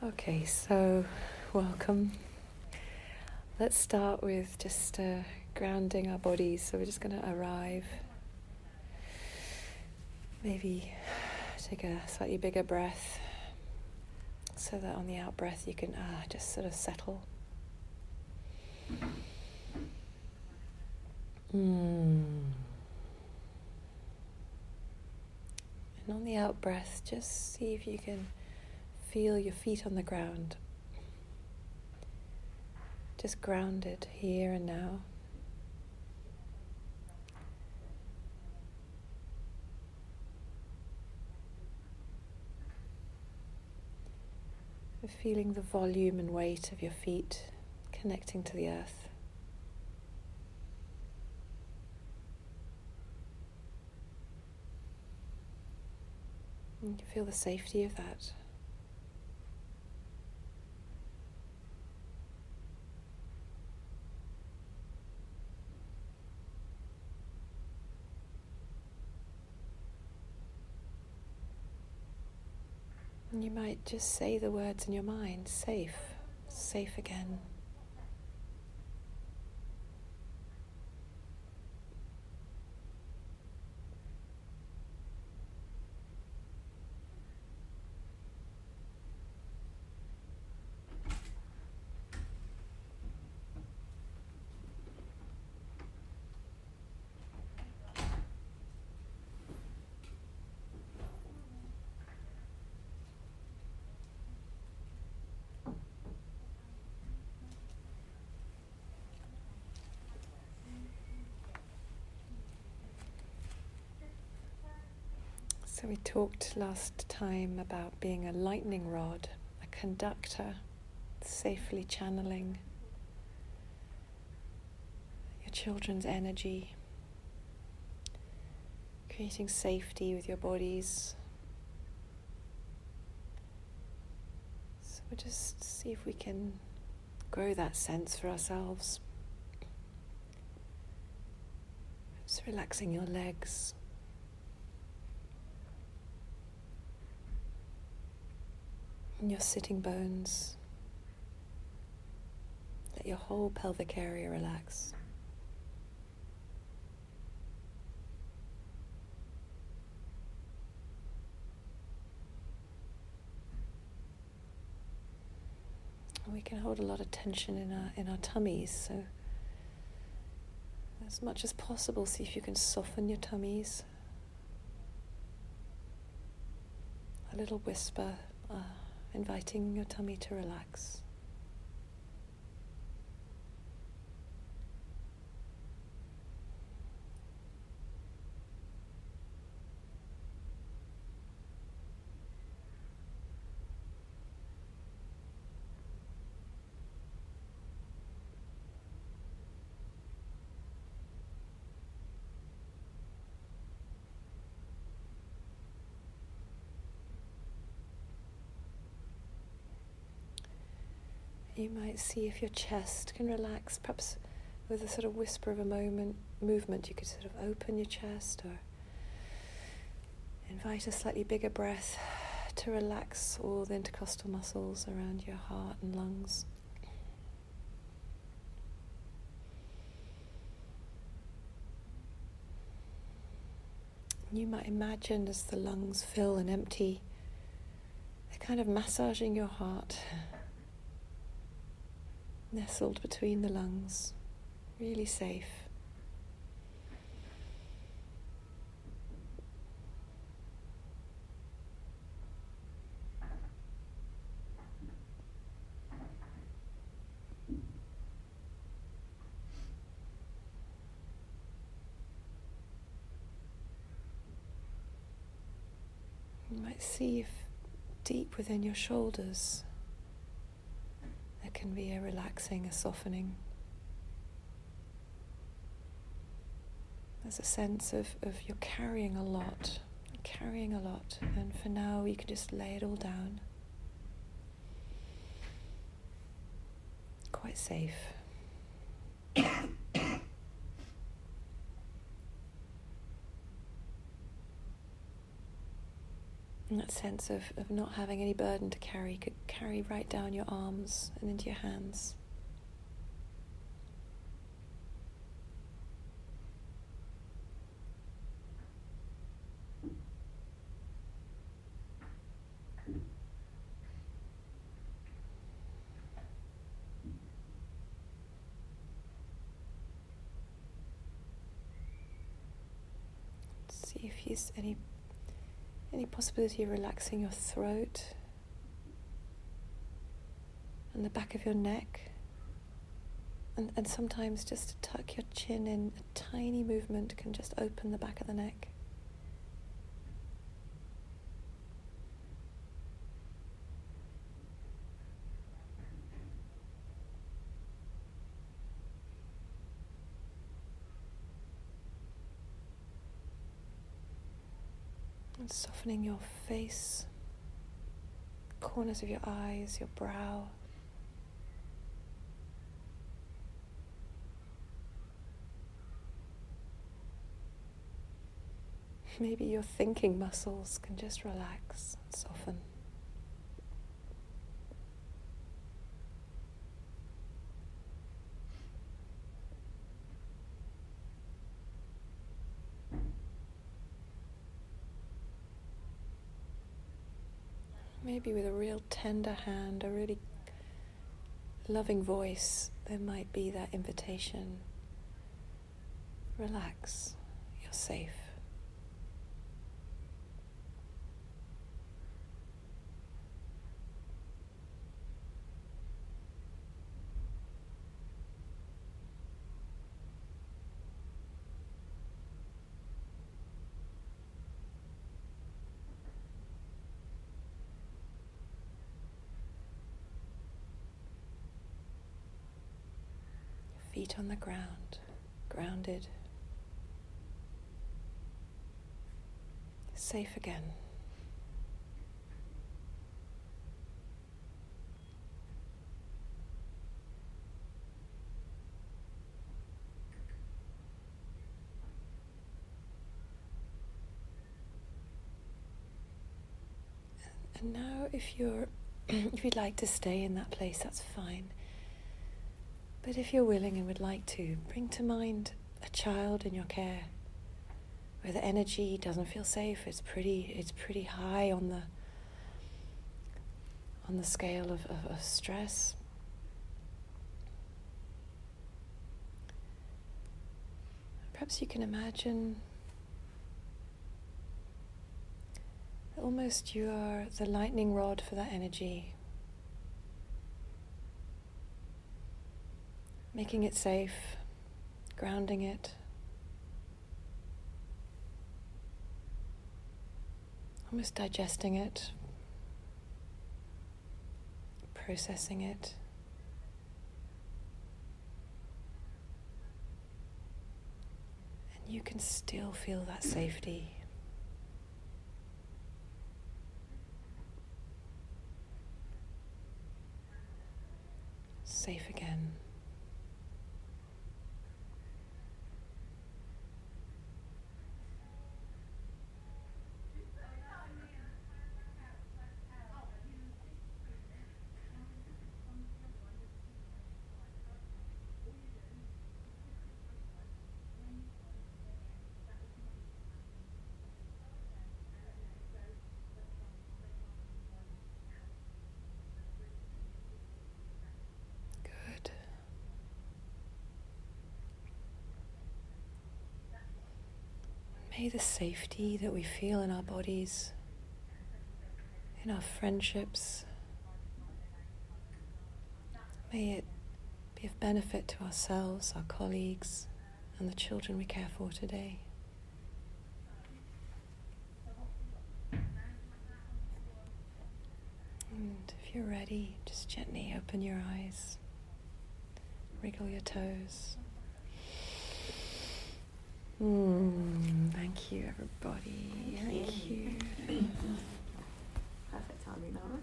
Okay, so welcome. Let's start with just uh, grounding our bodies. So we're just going to arrive. Maybe take a slightly bigger breath so that on the out breath you can ah, just sort of settle. Mm. And on the out breath, just see if you can feel your feet on the ground. Just grounded here and now. Feeling the volume and weight of your feet connecting to the earth. And you feel the safety of that. And you might just say the words in your mind safe, safe again. So, we talked last time about being a lightning rod, a conductor, safely channeling your children's energy, creating safety with your bodies. So, we'll just see if we can grow that sense for ourselves. Just relaxing your legs. Your sitting bones. Let your whole pelvic area relax. We can hold a lot of tension in our in our tummies, so as much as possible, see if you can soften your tummies. A little whisper. Uh, inviting your tummy to relax. You might see if your chest can relax, perhaps with a sort of whisper of a moment movement, you could sort of open your chest or invite a slightly bigger breath to relax all the intercostal muscles around your heart and lungs. You might imagine as the lungs fill and empty, they're kind of massaging your heart nestled between the lungs, really safe. You might see if deep within your shoulders can be a relaxing, a softening. There's a sense of, of you're carrying a lot, carrying a lot, and for now you can just lay it all down. Quite safe. That sense of, of not having any burden to carry could carry right down your arms and into your hands. See if there's any any possibility of relaxing your throat and the back of your neck. And, and sometimes just to tuck your chin in, a tiny movement can just open the back of the neck. Softening your face, corners of your eyes, your brow. Maybe your thinking muscles can just relax and soften. Maybe with a real tender hand, a really loving voice, there might be that invitation. Relax, you're safe. Feet on the ground, grounded, safe again. And now, if you're, if you'd like to stay in that place, that's fine. But if you're willing and would like to, bring to mind a child in your care where the energy doesn't feel safe. It's pretty it's pretty high on the on the scale of, of, of stress. Perhaps you can imagine almost you are the lightning rod for that energy. Making it safe, grounding it. Almost digesting it, processing it. And you can still feel that safety. Safe again. May the safety that we feel in our bodies, in our friendships, may it be of benefit to ourselves, our colleagues, and the children we care for today. And if you're ready, just gently open your eyes, wriggle your toes. Mm, thank you, everybody. Thank, thank you. Perfect timing, Laura.